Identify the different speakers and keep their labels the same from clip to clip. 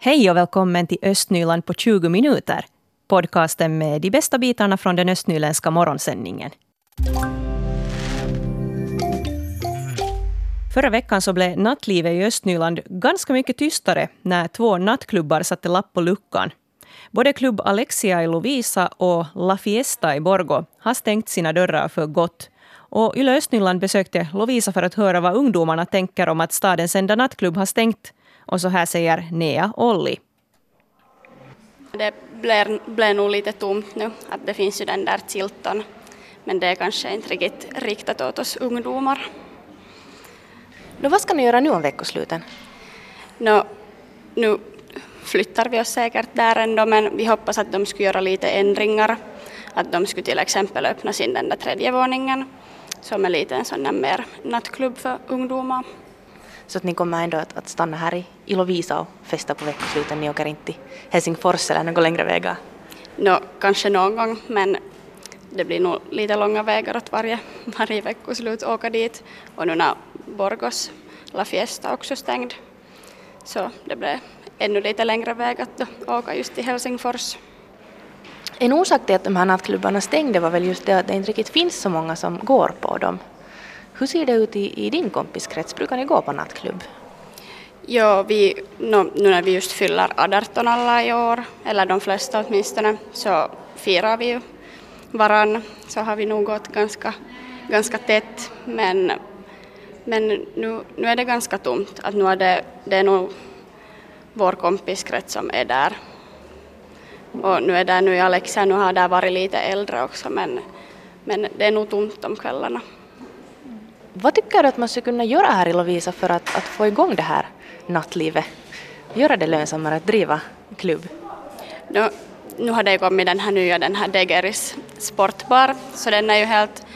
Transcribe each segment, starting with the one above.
Speaker 1: Hej och välkommen till Östnyland på 20 minuter. Podcasten med de bästa bitarna från den östnyländska morgonsändningen. Förra veckan så blev nattlivet i Östnyland ganska mycket tystare när två nattklubbar satte lapp på luckan. Både klubb Alexia i Lovisa och La Fiesta i Borgo har stängt sina dörrar för gott. Och Yle Östnyland besökte Lovisa för att höra vad ungdomarna tänker om att stadens enda nattklubb har stängt. Och så här säger Nea Olli.
Speaker 2: Det blir, blir nog lite tomt nu, att det finns ju den där Tilton, men det är kanske inte riktigt riktat åt oss ungdomar.
Speaker 3: Då vad ska ni göra nu om veckosluten?
Speaker 2: Nå, nu flyttar vi oss säkert där ändå, men vi hoppas att de skulle göra lite ändringar. Att de skulle till exempel öppna sin den där tredje våningen, som är lite en sån där mer nattklubb för ungdomar.
Speaker 3: Så att ni kommer ändå att, att stanna här i, i Lovisa och festa på veckosluten. Ni åker inte till Helsingfors eller några längre vägar?
Speaker 2: Nå, kanske någon gång, men det blir nog lite långa vägar att varje, varje veckoslut åka dit. Och nu när Borgos La Fiesta också stängd, så det blir ännu lite längre väg att åka just till Helsingfors.
Speaker 3: En orsak till att de här nattklubbarna stängde var väl just det att det inte riktigt finns så många som går på dem. Hur ser det ut i, i din kompiskrets? Brukar ni gå på nattklubb?
Speaker 2: Ja, vi, no, nu när vi just fyller 18 alla i år, eller de flesta åtminstone, så firar vi ju varann. Så har vi nog gått ganska, ganska tätt, men, men nu, nu är det ganska tomt. Att nu är det, det är nog vår kompiskrets som är där. Och nu är det nu i Alexia, nu har det varit lite äldre också, men, men det är nog tomt om kvällarna.
Speaker 3: Vad tycker du att man skulle kunna göra här i Lovisa för att, att få igång det här nattlivet? Göra det lönsammare att driva klubb?
Speaker 2: Nu, nu har det kommit den här nya, den här Degeris sportbar, så den är ju helt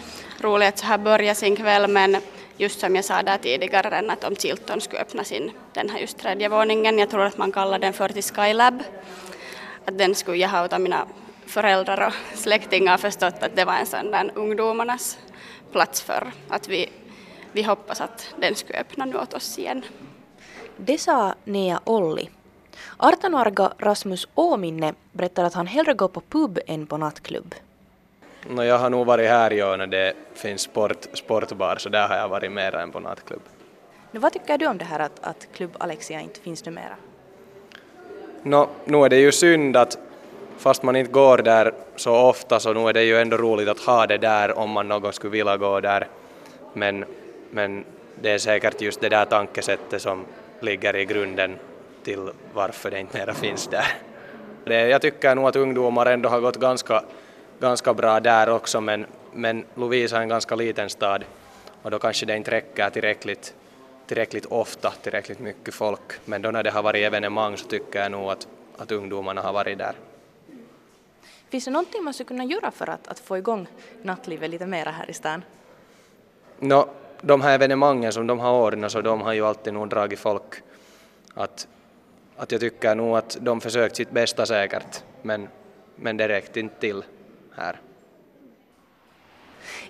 Speaker 2: rolig att så här börja sin kväll, men just som jag sa där tidigare, att om Tilton skulle öppna sin, den här just tredje våningen, jag tror att man kallar den för till Skylab, att den skulle jag ha utav mina föräldrar och släktingar förstått att det var en sån där ungdomarnas plats för att vi vi hoppas att den skulle öppna nu åt oss igen.
Speaker 3: Det sa Nea Olli. 18-åriga Rasmus Åminne berättar att han hellre går på pub än på nattklubb.
Speaker 4: No, jag har nog varit här i år när det finns sport, sportbar, så där har jag varit mer än på nattklubb.
Speaker 3: Nu, vad tycker du om det här att, att Klubb Alexia inte finns numera?
Speaker 4: No, nu är det ju synd att fast man inte går där så ofta så nu är det ju ändå roligt att ha det där om man någon skulle vilja gå där. Men men det är säkert just det där tankesättet som ligger i grunden till varför det inte mera finns där. Det, jag tycker nog att ungdomar ändå har gått ganska, ganska bra där också men, men Lovisa är en ganska liten stad och då kanske det inte räcker tillräckligt, tillräckligt ofta, tillräckligt mycket folk. Men då när det har varit evenemang så tycker jag nog att, att ungdomarna har varit där.
Speaker 3: Finns det någonting man skulle kunna göra för att, att få igång nattlivet lite mera här i stan?
Speaker 4: No, de här evenemangen som de har ordnat så de har ju alltid nog dragit folk. Att, att jag tycker nog att de försökt sitt bästa säkert men, men det räckte inte till här.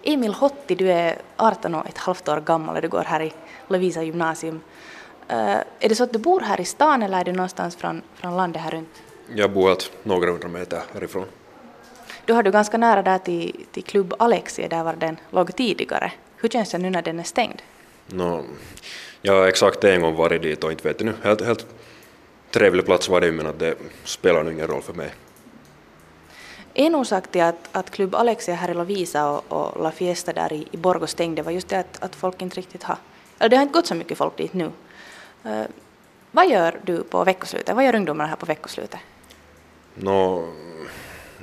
Speaker 3: Emil Hotti, du är 18 och ett halvt år gammal och du går här i Lovisa gymnasium. Uh, är det så att du bor här i stan eller är du någonstans från, från landet här runt?
Speaker 5: Jag bor helt några hundra meter härifrån.
Speaker 3: Då har du ganska nära där till, till klubb Alexia, där var den låg tidigare. Hur känns det nu när den är stängd?
Speaker 5: No, jag har exakt en gång varit dit och inte vet nu. Helt, helt trevlig plats var det men att det spelar ingen roll för mig.
Speaker 3: En orsak till att, att Klubb Alexia här i Lovisa och, och La Fiesta där i, i Borgå stängde var just det att, att folk inte riktigt har, eller det har inte gått så mycket folk dit nu. Uh, vad gör du på veckoslutet? Vad gör ungdomarna här på veckoslutet?
Speaker 5: No,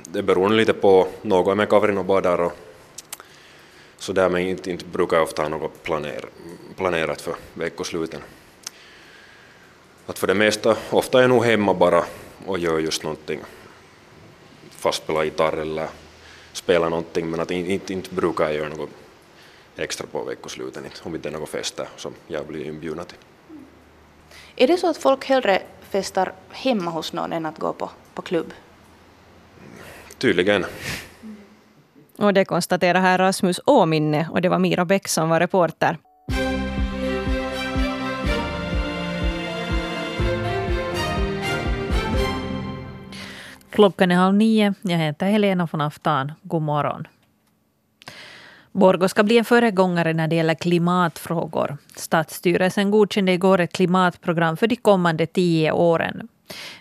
Speaker 5: det beror lite på, något är med kaverin och badar och så därmed inte, inte brukar jag ofta ha något planer, planerat för veckosluten. Att för det mesta, ofta är jag nog hemma bara och gör just någonting, fast spela gitarr eller spela någonting, men att inte, inte brukar jag göra något extra på veckosluten, om inte är något fester som jag blir inbjuden till.
Speaker 3: Är det så att folk hellre festar hemma hos någon än att gå på, på klubb?
Speaker 5: Tydligen.
Speaker 1: Och det konstaterar här Rasmus Åminne och det var Mira Bäck som var reporter.
Speaker 6: Klockan är halv nio. Jag heter Helena von Aftan. God morgon. Borgå ska bli en föregångare när det gäller klimatfrågor. Stadsstyrelsen godkände igår ett klimatprogram för de kommande tio åren.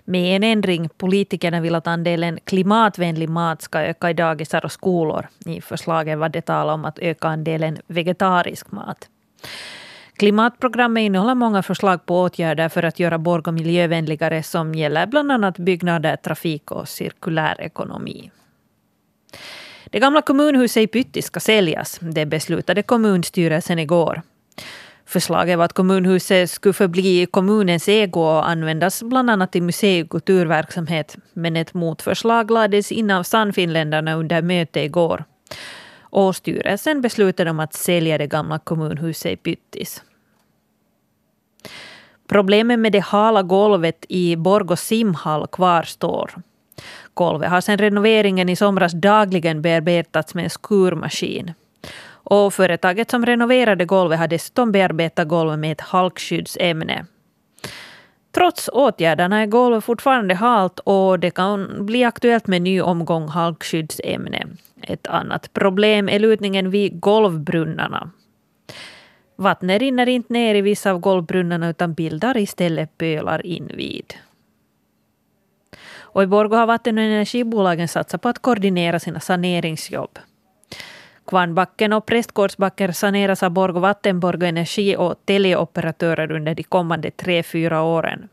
Speaker 6: Med en ändring, politikerna vill att andelen klimatvänlig mat ska öka i dagisar och skolor. I förslagen var det tal om att öka andelen vegetarisk mat. Klimatprogrammet innehåller många förslag på åtgärder för att göra Borgå miljövänligare som gäller bland annat byggnader, trafik och cirkulär ekonomi. Det gamla kommunhuset i Pytti ska säljas. Det beslutade kommunstyrelsen igår. Förslaget var att kommunhuset skulle förbli kommunens ägo och användas bland annat till musei och kulturverksamhet. Men ett motförslag lades in av Sannfinländarna under möte igår. Och styrelsen beslutade om att sälja det gamla kommunhuset i Pyttis. Problemet med det hala golvet i Borgå simhall kvarstår. Golvet har sedan renoveringen i somras dagligen bearbetats med en skurmaskin. Och företaget som renoverade golvet har dessutom bearbetat golvet med ett halkskyddsämne. Trots åtgärderna är golvet fortfarande halt och det kan bli aktuellt med ny omgång halkskyddsämne. Ett annat problem är lutningen vid golvbrunnarna. Vattnet rinner inte ner i vissa av golvbrunnarna utan bildar istället pölar invid. Och i Borgå har vatten och energibolagen satsat på att koordinera sina saneringsjobb. Kvarnbacken och Prästgårdsbacken saneras av Borgå Vatten, Borgå Energi och teleoperatörer under de kommande tre, fyra åren.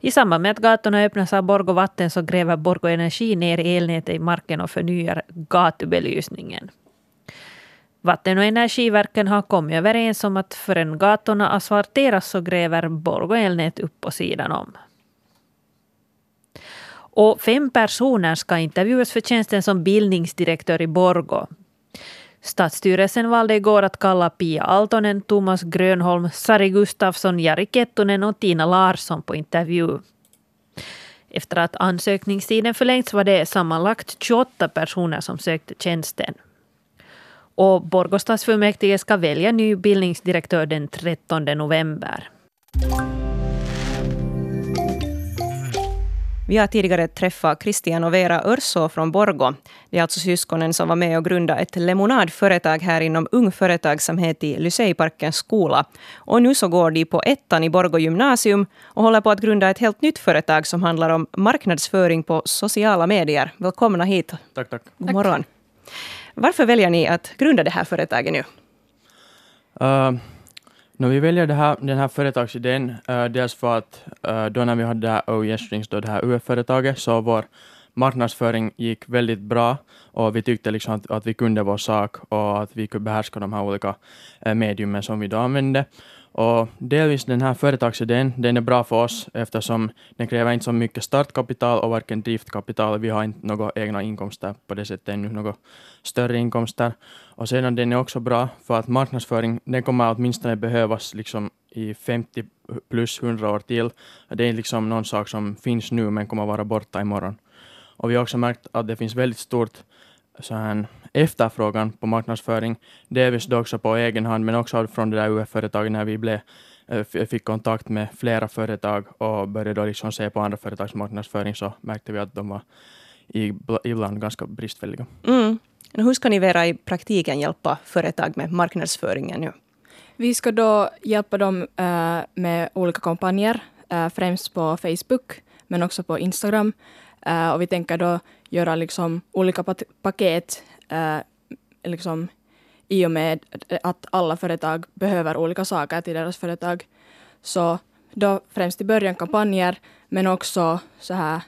Speaker 6: I samband med att gatorna öppnas av Borgå Vatten så gräver Borgå Energi ner elnätet i marken och förnyar gatubelysningen. Vatten och energiverken har kommit överens om att förrän gatorna asfalteras så gräver Borgå elnät upp på sidan om. Och fem personer ska intervjuas för tjänsten som bildningsdirektör i Borgå. Stadsstyrelsen valde igår att kalla Pia Altonen, Thomas Grönholm, Sari Gustafsson, Jari Kettunen och Tina Larsson på intervju. Efter att ansökningstiden förlängts var det sammanlagt 28 personer som sökte tjänsten. Och Borgå stadsfullmäktige ska välja ny bildningsdirektör den 13 november.
Speaker 1: Vi har tidigare träffat Christian och Vera Örså från Borgo. Det är alltså syskonen som var med och grundade ett lemonadföretag här inom Ung Företagsamhet i Lyseiparkens skola. Och nu så går de på ettan i Borgo gymnasium och håller på att grunda ett helt nytt företag som handlar om marknadsföring på sociala medier. Välkomna hit.
Speaker 7: Tack, tack.
Speaker 1: God morgon. Varför väljer ni att grunda det här företaget nu?
Speaker 7: Uh, No, vi väljer det här, den här företagsidén uh, dels för att uh, då när vi hade det här Oh Yes Drinks, då det här UF-företaget, så vår marknadsföring gick väldigt bra och vi tyckte liksom att, att vi kunde vår sak och att vi kunde behärska de här olika uh, mediumen som vi då använde. Och delvis den här företagsidén, den är bra för oss eftersom den kräver inte så mycket startkapital och varken driftkapital. Vi har inte några egna inkomster på det sättet ännu, några större inkomster. Och sedan den är också bra för att marknadsföring, den kommer åtminstone behövas liksom i 50 plus 100 år till. Det är liksom någon sak som finns nu men kommer vara borta imorgon. Och vi har också märkt att det finns väldigt stort så här, efterfrågan på marknadsföring, delvis då också på egen hand, men också från det där UF-företaget när vi blev, eh, fick kontakt med flera företag och började då liksom se på andra företags marknadsföring, så märkte vi att de var ibland ganska bristfälliga.
Speaker 1: Mm. Hur ska ni Vera i praktiken hjälpa företag med marknadsföringen nu?
Speaker 8: Vi ska då hjälpa dem uh, med olika kampanjer, uh, främst på Facebook, men också på Instagram. Och vi tänker då göra liksom olika paket liksom, i och med att alla företag behöver olika saker till deras företag. Så då främst i början kampanjer, men också så här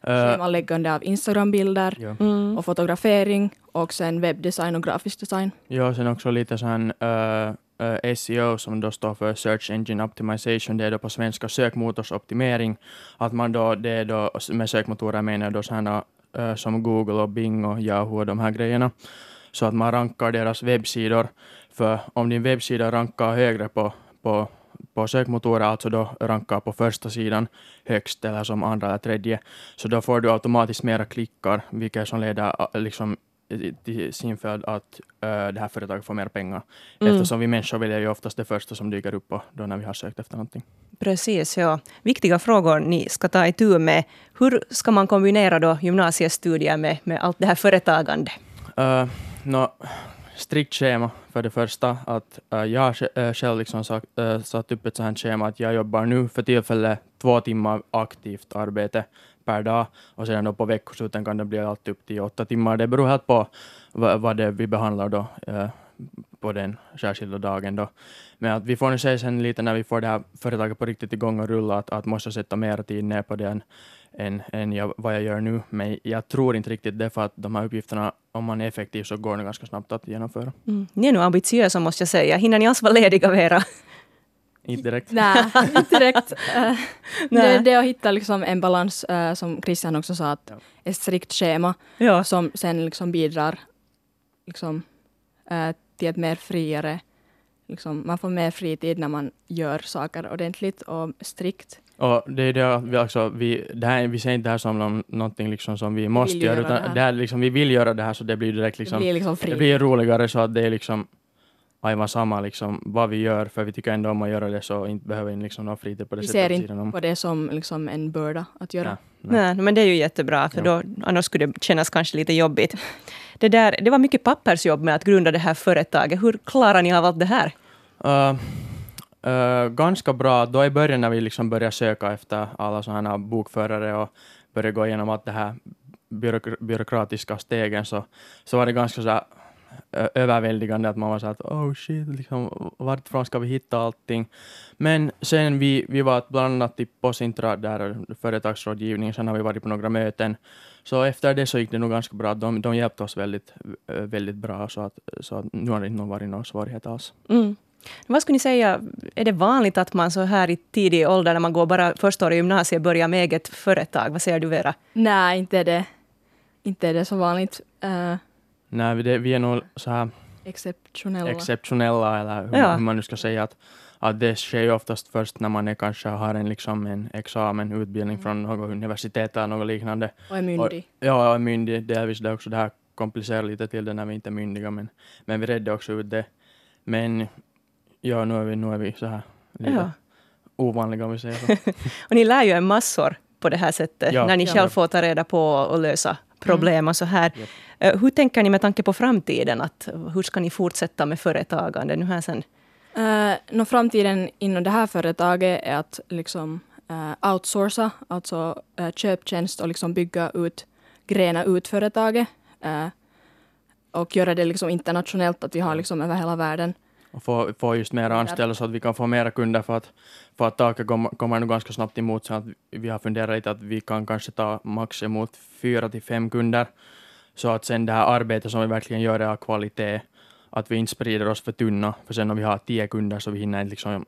Speaker 8: schemaläggande av Instagram-bilder ja. mm. och fotografering och sen webbdesign och grafisk design.
Speaker 7: Ja, sen också lite sån uh, uh, SEO som då står för Search Engine Optimization, det är då på svenska sökmotorsoptimering. Att man då, det är då med sökmotorer menar då sådana uh, som Google och Bing och Yahoo och de här grejerna. Så att man rankar deras webbsidor, för om din webbsida rankar högre på, på på sökmotorer, alltså då rankar på första sidan högst eller som andra eller tredje, så då får du automatiskt mera klickar, vilket som leder liksom till sin följd att uh, det här företaget får mer pengar. Mm. Eftersom vi människor väljer ju oftast det första som dyker upp då när vi har sökt efter någonting.
Speaker 1: Precis, ja. Viktiga frågor ni ska ta itu med. Hur ska man kombinera då gymnasiestudier med, med allt det här företagande?
Speaker 7: Uh, no, strikt schema för det första. Att, uh, jag har uh, eh, själv liksom sagt, uh, satt upp ett sådant schema att jag jobbar nu för tillfället två timmar aktivt arbete per dag och sedan då på veckosluten kan det bli allt upp till åtta timmar. Det beror helt på vad, vad det vi behandlar då på den särskilda dagen. Då. Men att vi får nu se sen lite när vi får det här företaget på riktigt igång och rulla att, att måste sätta mer tid ner på det än, än, än jag, vad jag gör nu. Men jag tror inte riktigt det för att de här uppgifterna, om man är effektiv så går det ganska snabbt att genomföra.
Speaker 1: Mm. Ni är nog ambitiösa måste jag säga. Hinner ni alls vara lediga Vera?
Speaker 7: Inte direkt.
Speaker 8: Nej, inte direkt. Uh, det, det är att hitta liksom en balans, uh, som Christian också sa, att ja. ett strikt schema ja. som sen liksom bidrar liksom, uh, till ett mer friare liksom, man får mer fritid när man gör saker ordentligt och strikt.
Speaker 7: Och det är det vi, alltså, vi, det här, vi ser inte det här som någonting liksom som vi måste vi göra, utan det, det är liksom, vi vill göra det här så det blir direkt liksom, det blir, liksom det blir roligare så att det är liksom aivan samma liksom, vad vi gör, för vi tycker ändå om att göra det så inte behöver vi liksom någon fritid på det
Speaker 8: vi
Speaker 7: sättet.
Speaker 8: Vi ser inte på det som liksom en börda att göra.
Speaker 1: Nej, nej. nej men det är ju jättebra, för ja. då, annars skulle det kännas kanske lite jobbigt. Det, där, det var mycket pappersjobb med att grunda det här företaget. Hur klarar ni av allt det här? Uh,
Speaker 7: uh, ganska bra. Då i början när vi liksom började söka efter alla sådana bokförare och började gå igenom allt det här byråk byråkratiska stegen så, så var det ganska så här, överväldigande att man var så att oh shit, liksom, varifrån ska vi hitta allting? Men sen vi, vi var bland annat i Posintra, där företagsrådgivning, sen har vi varit på några möten. Så efter det så gick det nog ganska bra. De, de hjälpte oss väldigt, väldigt bra, så att, så att nu har det inte varit någon svårighet alls.
Speaker 1: Mm. Vad skulle ni säga, är det vanligt att man så här i tidig ålder, när man går bara första året i gymnasiet, börjar med eget företag? Vad säger du Vera?
Speaker 8: Nej, inte är det, inte är det så vanligt. Uh,
Speaker 7: Nej, vi, vi är nog så här
Speaker 8: exceptionella,
Speaker 7: exceptionella eller hur, ja. hur man nu ska säga. att att det sker oftast först när man är, kanske har en, liksom en examen, utbildning mm. från något universitet eller något liknande.
Speaker 8: Och är myndig.
Speaker 7: Och, ja, och är myndig. Delvis det också det här komplicerar lite till det när vi inte är myndiga, men, men vi redde också ut det. Men ja, nu är vi, nu är vi så här lite ja. ovanliga om vi säger så.
Speaker 1: och ni lär ju en massor på det här sättet, ja. när ni ja. själv får ta reda på och lösa problem mm. och så här. Yep. Eh, hur tänker ni med tanke på framtiden? Att, hur ska ni fortsätta med företagande nu här sen?
Speaker 8: Uh, no, framtiden inom det här företaget är att liksom, uh, outsourca, alltså uh, köptjänst och liksom bygga ut, grena ut företaget. Uh, och göra det liksom internationellt, att vi har liksom över hela världen.
Speaker 7: Och få, få just mer anställda så att vi kan få mera kunder för att, för att taket kommer, kommer nu ganska snabbt emot så att vi har funderat lite att vi kan kanske ta max emot fyra till fem kunder. Så att sen det här arbetet som vi verkligen gör är av kvalitet att vi inte sprider oss för tunna, för sen om vi har tio kunder så vi hinner inte liksom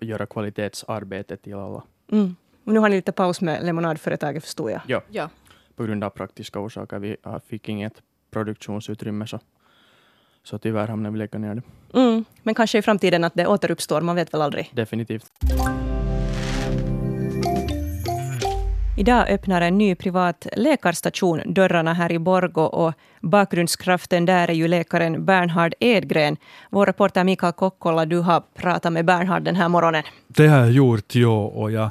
Speaker 7: göra kvalitetsarbetet till alla.
Speaker 1: Mm. Och nu har ni lite paus med lemonadföretaget förstår jag.
Speaker 7: Ja. ja, på grund av praktiska orsaker. Vi fick inget produktionsutrymme så, så tyvärr hamnade vi lägga ner det.
Speaker 1: Mm. Men kanske i framtiden att det återuppstår, man vet väl aldrig?
Speaker 7: Definitivt.
Speaker 1: Idag öppnar en ny privat läkarstation dörrarna här i Borgo och bakgrundskraften där är ju läkaren Bernhard Edgren. Vår reporter Mikael Kokkola, du har pratat med Bernhard den här morgonen.
Speaker 9: Det har jag gjort, ja. Och jag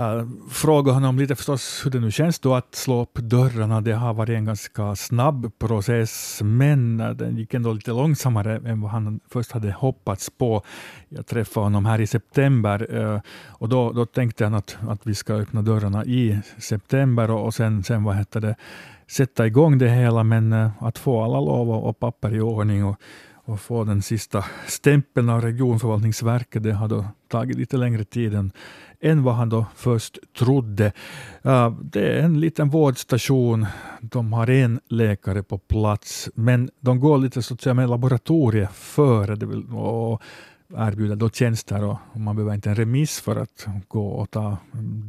Speaker 9: Uh, fråga honom lite förstås hur det nu känns då att slå upp dörrarna. Det har varit en ganska snabb process, men eh, den gick ändå lite långsammare än vad han först hade hoppats på. Jag träffade honom här i september uh, och då, då tänkte han att, att vi ska öppna dörrarna i september och, och sen, sen vad heter det, sätta igång det hela, men uh, att få alla lov och, och papper i ordning och, och få den sista stämpeln av regionförvaltningsverket, det har då tagit lite längre tid än, än vad han då först trodde. Uh, det är en liten vårdstation. De har en läkare på plats, men de går lite så att säga med laboratoriet före. Det vill, och erbjuder då tjänster och man behöver inte en remiss för att gå och ta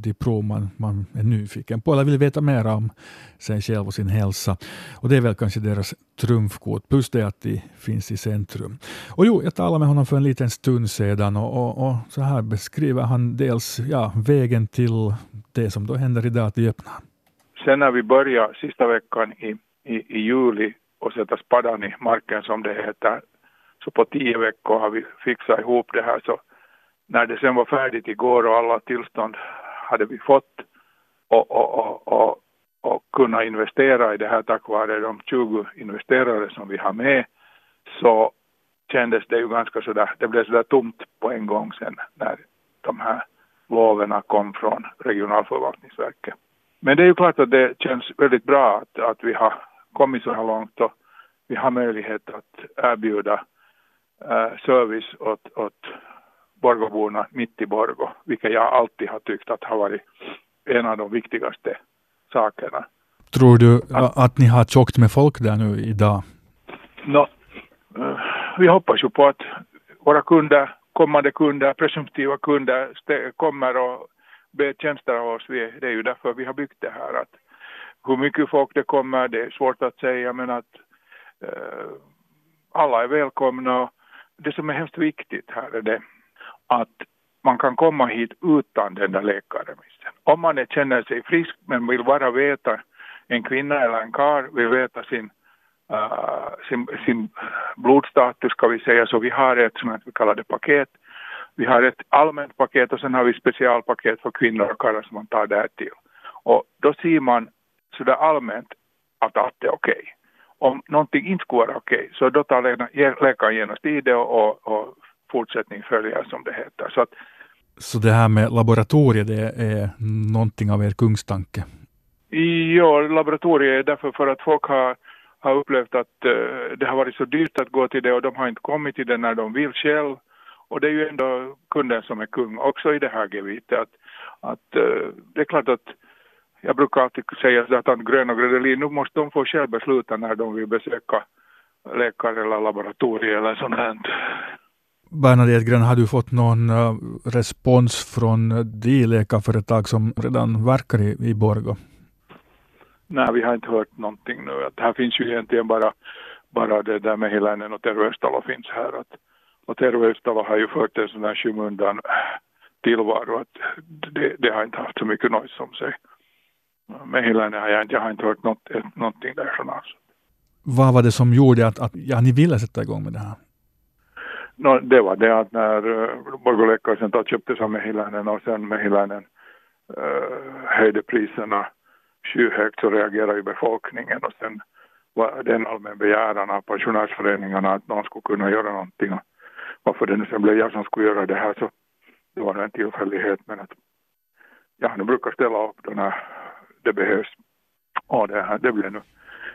Speaker 9: diplom man, man är nyfiken på eller vill veta mer om sig själv och sin hälsa. Och det är väl kanske deras trumfkort, plus det att de finns i centrum. Och jo, jag talade med honom för en liten stund sedan och, och, och så här beskriver han dels ja, vägen till det som då händer idag, att de öppnar.
Speaker 10: Sen när vi började sista veckan i, i, i juli och sätta spadan i marken som det heter så på tio veckor har vi fixat ihop det här så när det sen var färdigt igår och alla tillstånd hade vi fått och, och, och, och, och kunna investera i det här tack vare de 20 investerare som vi har med så kändes det ju ganska sådär, det blev sådär tomt på en gång sen när de här loven kom från regionalförvaltningsverket. Men det är ju klart att det känns väldigt bra att, att vi har kommit så här långt och vi har möjlighet att erbjuda service åt, åt Borgåborna mitt i Borgå, vilket jag alltid har tyckt att har varit en av de viktigaste sakerna.
Speaker 9: Tror du att, att ni har tjockt med folk där nu idag?
Speaker 10: No, uh, vi hoppas ju på att våra kunder, kommande kunder, presumtiva kunder kommer och ber tjänster av oss. Vi, det är ju därför vi har byggt det här. Att hur mycket folk det kommer, det är svårt att säga, men att uh, alla är välkomna. Det som är hemskt viktigt här är det att man kan komma hit utan den där läkarremissen. Om man känner sig frisk men vill bara veta, en kvinna eller en karl vill veta sin, uh, sin, sin blodstatus ska vi säga, så vi har ett som vi kallar det paket. Vi har ett allmänt paket och sen har vi specialpaket för kvinnor och karlar som man tar där till. Och då ser man sådär allmänt att allt är okej. Okay. Om någonting inte skulle vara okej så då tar läkaren genast i det och, och, och fortsättning följer som det heter. Så, att,
Speaker 9: så det här med laboratoriet det är någonting av er kungstanke?
Speaker 10: Ja, laboratoriet är därför för att folk har, har upplevt att uh, det har varit så dyrt att gå till det och de har inte kommit till det när de vill själv. Och det är ju ändå kunden som är kung också i det här gebitet. Att, att uh, det är klart att jag brukar alltid säga att Grön och Gredelin, nu måste de få själv besluta när de vill besöka läkare eller laboratorier eller sånt här.
Speaker 9: Bernadette Gren, har du fått någon uh, respons från de läkarföretag som redan verkar i, i Borgå?
Speaker 10: Nej, vi har inte hört någonting nu. Att här finns ju egentligen bara, bara det där med Hilänen och Terveystalo finns här. Att, och Terveystalo har ju fört en sån här skymundan tillvaro att det, det, har inte haft så mycket noise om sig. Med Hilänen har jag inte, jag har inte hört något, någonting därifrån alls.
Speaker 9: Vad var det som gjorde att, att ja, ni ville sätta igång med det här?
Speaker 10: No, det var det att när uh, Borgolekkaisen köptes av Mehiläinen och sen Mehiläinen uh, höjde priserna skyhögt så reagerade ju befolkningen och sen var det en allmän begäran av pensionärsföreningarna att någon skulle kunna göra någonting. Och varför det nu sen blev jag som skulle göra det här så det var en tillfällighet men att jag nu brukar ställa upp då när det behövs. Och det, här, det blir nu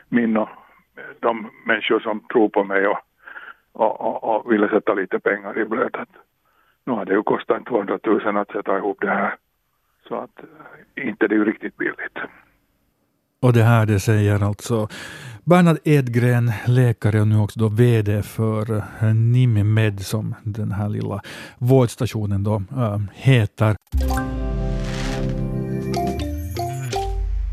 Speaker 10: min och eh, de människor som tror på mig och och, och, och ville sätta lite pengar i blöt. nu har det ju kostat 200 000 att sätta ihop det här. Så att eh, inte det är ju riktigt billigt.
Speaker 9: Och det här det säger alltså Bernhard Edgren, läkare och nu också då VD för eh, Nimimed som den här lilla vårdstationen då äh, heter.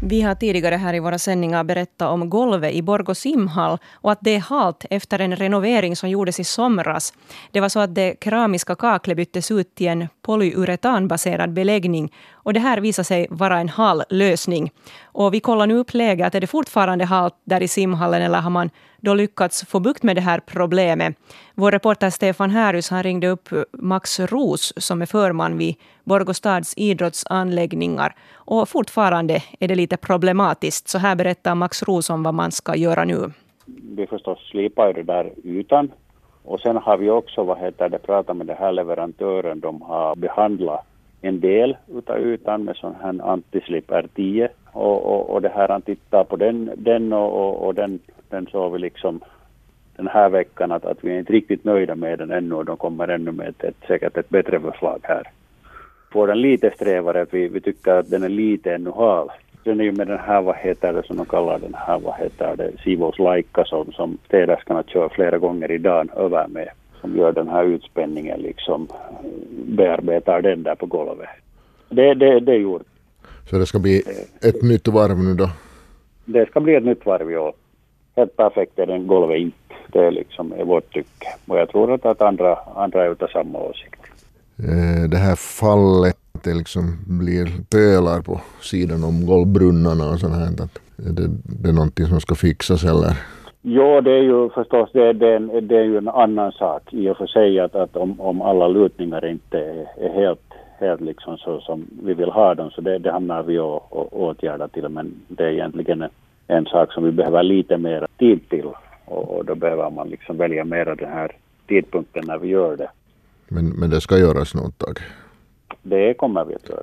Speaker 1: Vi har tidigare här i våra sändningar berättat om golvet i Borgå simhall och att det är halt efter en renovering som gjordes i somras. Det var så att det keramiska kaklet byttes ut till en polyuretanbaserad beläggning och det här visar sig vara en hal lösning. Och vi kollar nu upp läget. Är det fortfarande halt där i simhallen eller har man då lyckats få bukt med det här problemet? Vår reporter Stefan Härus han ringde upp Max Ros som är förman vid Borgostads idrottsanläggningar. Och fortfarande är det lite problematiskt. Så här berättar Max Ros om vad man ska göra nu.
Speaker 11: Vi förstås slipar det där utan. Och sen har vi också vad heter det, pratat med den här leverantören. De har behandlat en del utav ytan med sån här antislip R10 och, och, och det här han tittar på den, den och, och, och den, den såg vi liksom den här veckan att, att vi är inte riktigt nöjda med den ännu och de kommer ännu med ett, ett, säkert ett bättre förslag här. Får den lite strävare, vi, vi tycker att den är lite ännu hal. Sen är ju med den här, vad heter det som de kallar den här, vad heter det, Sivos Laika som, som städerskorna kör flera gånger i dagen över med som gör den här utspänningen liksom bearbetar den där på golvet. Det, det, det är gjort.
Speaker 12: Så det ska bli ett nytt varv nu då?
Speaker 11: Det ska bli ett nytt varv år. Helt perfekt är den golvet inte. Det är liksom är vårt tycke. Och jag tror att andra, andra är utav samma åsikt.
Speaker 12: Eh, det här fallet, att det liksom blir pölar på sidan om golvbrunnarna och sånt här. Det, det är någonting som ska fixas eller?
Speaker 11: Jo, det är ju förstås det, det, det är ju en annan sak i och för sig att, att om, om alla lutningar inte är, är helt, helt liksom så som vi vill ha dem så det, det hamnar vi och, och åtgärda till men det är egentligen en, en sak som vi behöver lite mer tid till och, och då behöver man liksom välja mer den här tidpunkten när vi gör det.
Speaker 12: Men, men det ska göras något tag?
Speaker 11: Det kommer vi att göra.